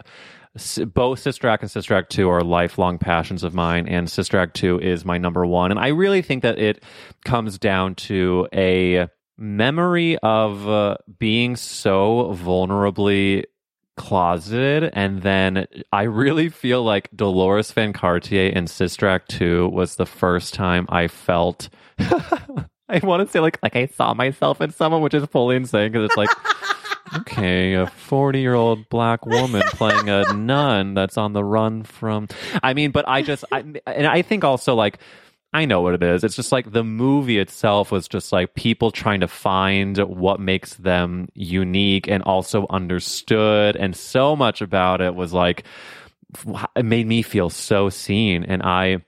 both Sister Act and Sister Act Two are lifelong passions of mine, and Sister Act Two is my number one. And I really think that it comes down to a memory of uh, being so vulnerably closeted and then I really feel like Deloris Van Cartier in Sister Act 2 was the first time I felt I want to say like like I saw myself in someone which is fully insane because it's like okay a 40 year old black woman playing a nun that's on the run from I mean but I just I, and I think also like I know what it is. It's just like the movie itself was just like people trying to find what makes them unique and also understood. And so much about it was like, it made me feel so seen. And I,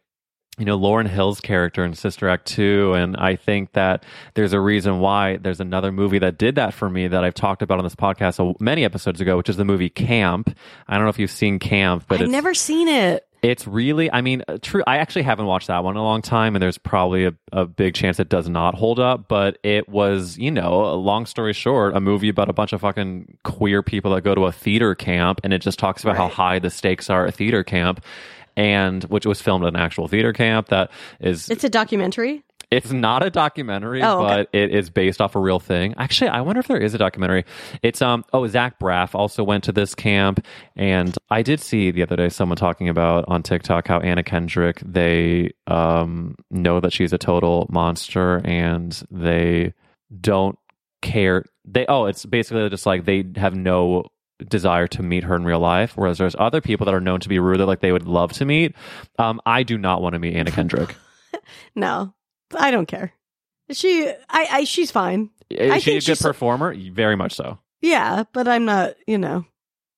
you know, Lauryn Hill's character in Sister Act 2. And I think that there's a reason why there's another movie that did that for me that I've talked about on this podcast many episodes ago, which is the movie Camp. I don't know if you've seen Camp, but I've it's never seen it. it's really, I mean, uh, true. I actually haven't watched that one in a long time, and there's probably a, a big chance it does not hold up. But it was, you know, a long story short, a movie about a bunch of fucking queer people that go to a theater camp, and it just talks about how high the stakes are at theater camp, and which was filmed at an actual theater camp that is It's a documentary. it's not a documentary, Oh, okay. but it is based off a real thing. Actually, I wonder if there is a documentary. It's um oh Zach Braff also went to this camp, and I did see the other day someone talking about on TikTok how Anna Kendrick they um know that she's a total monster and they don't care. They oh it's basically just like they have no desire to meet her in real life whereas there's other people that are known to be rude that like they would love to meet um i do not want to meet anna kendrick No, I don't care. She, I, I she's fine. Is I she a good she's- performer? Very much so. Yeah, but I'm not. You know,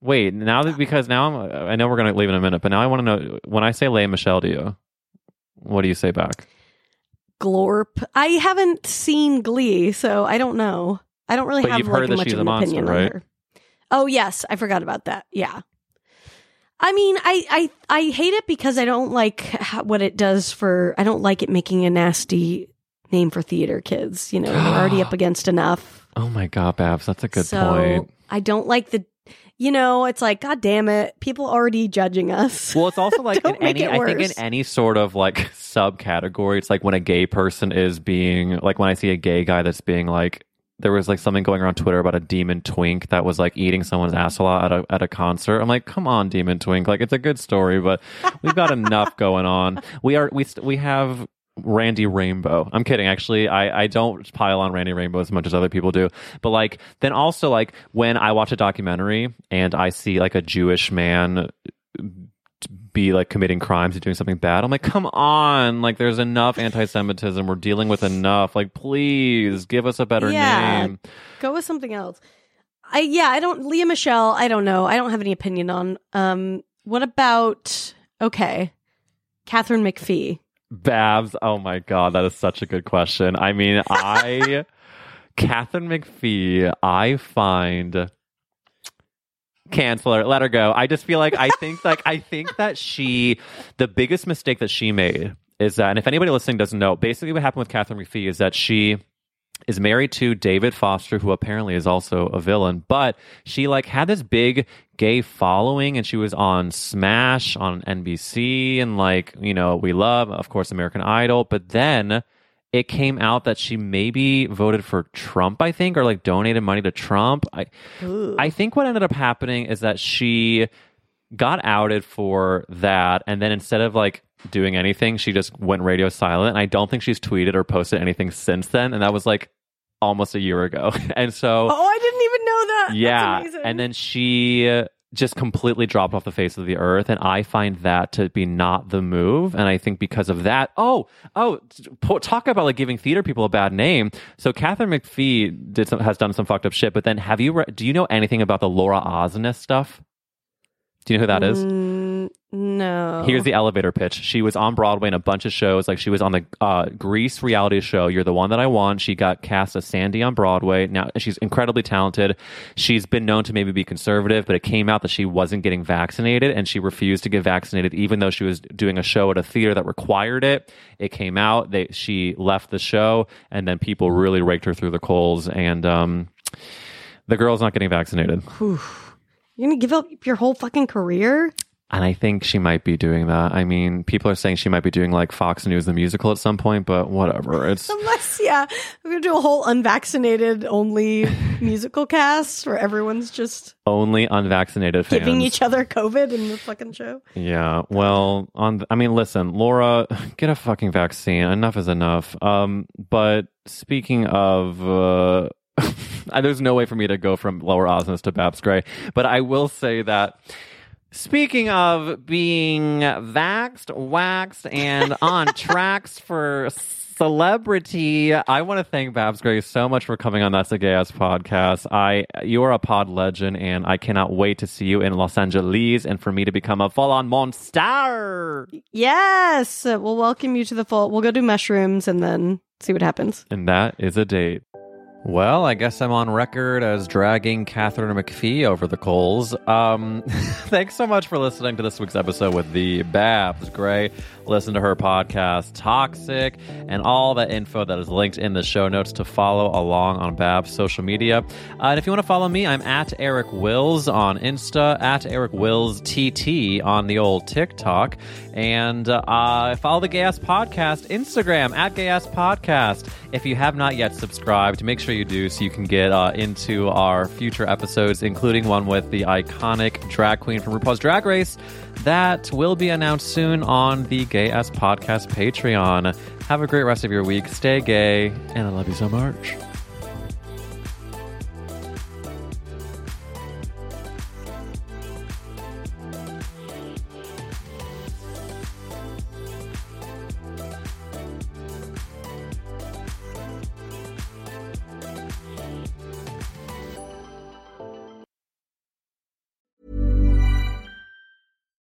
Wait, now that because now I'm, I know we're going to leave in a minute, but now I want to know when I say Lea Michele to you, what do you say back? Glorp. I haven't seen Glee, so I don't know. I don't really But have you've like heard that much she's of a an monster, opinion right? on her. Oh yes, I forgot about that. Yeah. I mean, I, I I hate it because I don't like how, what it does for. I don't like it making a nasty name for theater kids. You know, we're already up against enough. Oh my God, Babs, that's a good so point. I don't like the. You know, it's like, God damn it, people already judging us. Well, it's also like in any, I think in any sort of like subcategory, it's like when a gay person is being like when I see a gay guy that's being like. There was like something going around Twitter about a demon twink that was like eating someone's asshole at a at a concert. I'm like, come on, demon twink! Like it's a good story, but we've got enough going on. We are we st- we have Randy Rainbow. I'm kidding. Actually, I, I don't pile on Randy Rainbow as much as other people do. But like, then also like when I watch a documentary and I see like a Jewish man be like committing crimes and doing something bad, I'm like, come on! Like, there's enough anti-Semitism. We're dealing with enough. Like, please give us a better Yeah. name. Go with something else. I yeah, I don't Lea Michele, I don't know. I don't have any opinion on. Um what about okay. Katharine McPhee. Babs, oh my god, that is such a good question. I mean, I Katharine McPhee, I find cancel her, let her go. I just feel like I think like I think that she the biggest mistake that she made is that and if anybody listening doesn't know, basically what happened with Katharine McPhee is that she is married to David Foster, who apparently is also a villain, but she like had this big gay following and she was on Smash on NBC and like, you know, we love, of course, American Idol, but then it came out that she maybe voted for Trump, I think, or like donated money to Trump. I I think what ended up happening is that she got outed for that and then instead of like doing anything, she just went radio silent. And I don't think she's tweeted or posted anything since then. And that was like almost a year ago. And so Oh, I didn't even know that. Yeah. And then she uh, just completely dropped off the face of the earth. And I find that to be not the move. And I think because of that, oh, oh, talk about like giving theater people a bad name. So Katharine McPhee did some, has done some fucked up shit. But then have you, re- do you know anything about the Laura Osnes stuff? Do you know who that is? Mm, no. Here's the elevator pitch. She was on Broadway in a bunch of shows. Like she was on the uh, Grease reality show. You're the one that I want. She got cast as Sandy on Broadway. Now she's incredibly talented. She's been known to maybe be conservative, but it came out that she wasn't getting vaccinated and she refused to get vaccinated, even though she was doing a show at a theater that required it. It came out. that she left the show, and then people really raked her through the coals. And um, the girl's not getting vaccinated. You're gonna give up your whole fucking career? And I think she might be doing that. I mean, people are saying she might be doing like Fox News the musical at some point, but whatever. It's Unless, yeah, we're gonna do a whole unvaccinated only musical cast where everyone's just only unvaccinated fans. giving each other COVID in the fucking show. Yeah. Well, on I mean, listen, Laura, get a fucking vaccine. Enough is enough. Um, but speaking of uh there's no way for me to go from Laura Osnes to Babs Gray, but I will say that Speaking of being vaxxed, waxed, and on tracks for celebrity, I want to thank Babs Gray so much for coming on That's a Gay Ass podcast. I, you are a pod legend, and I cannot wait to see you in Los Angeles and for me to become a full on monster. Yes, we'll welcome you to the full. We'll go do mushrooms and then see what happens. And that is a date. Well, I guess I'm on record as dragging Katharine McPhee over the coals. Um, thanks so much for listening to this week's episode with the Babs Gray. Listen to her podcast, Toxic, and all the info that is linked in the show notes to follow along on Babs' social media. Uh, and if you want to follow me, I'm at Eric Wills on Insta, at Eric Wills TT on the old TikTok, and uh, follow the Gas Podcast Instagram at Gas Podcast. If you have not yet subscribed, make sure you do so you can get uh, into our future episodes, including one with the iconic drag queen from RuPaul's Drag Race. That will be announced soon on the Gay Ass Podcast Patreon. Have a great rest of your week. Stay gay, and I love you so much.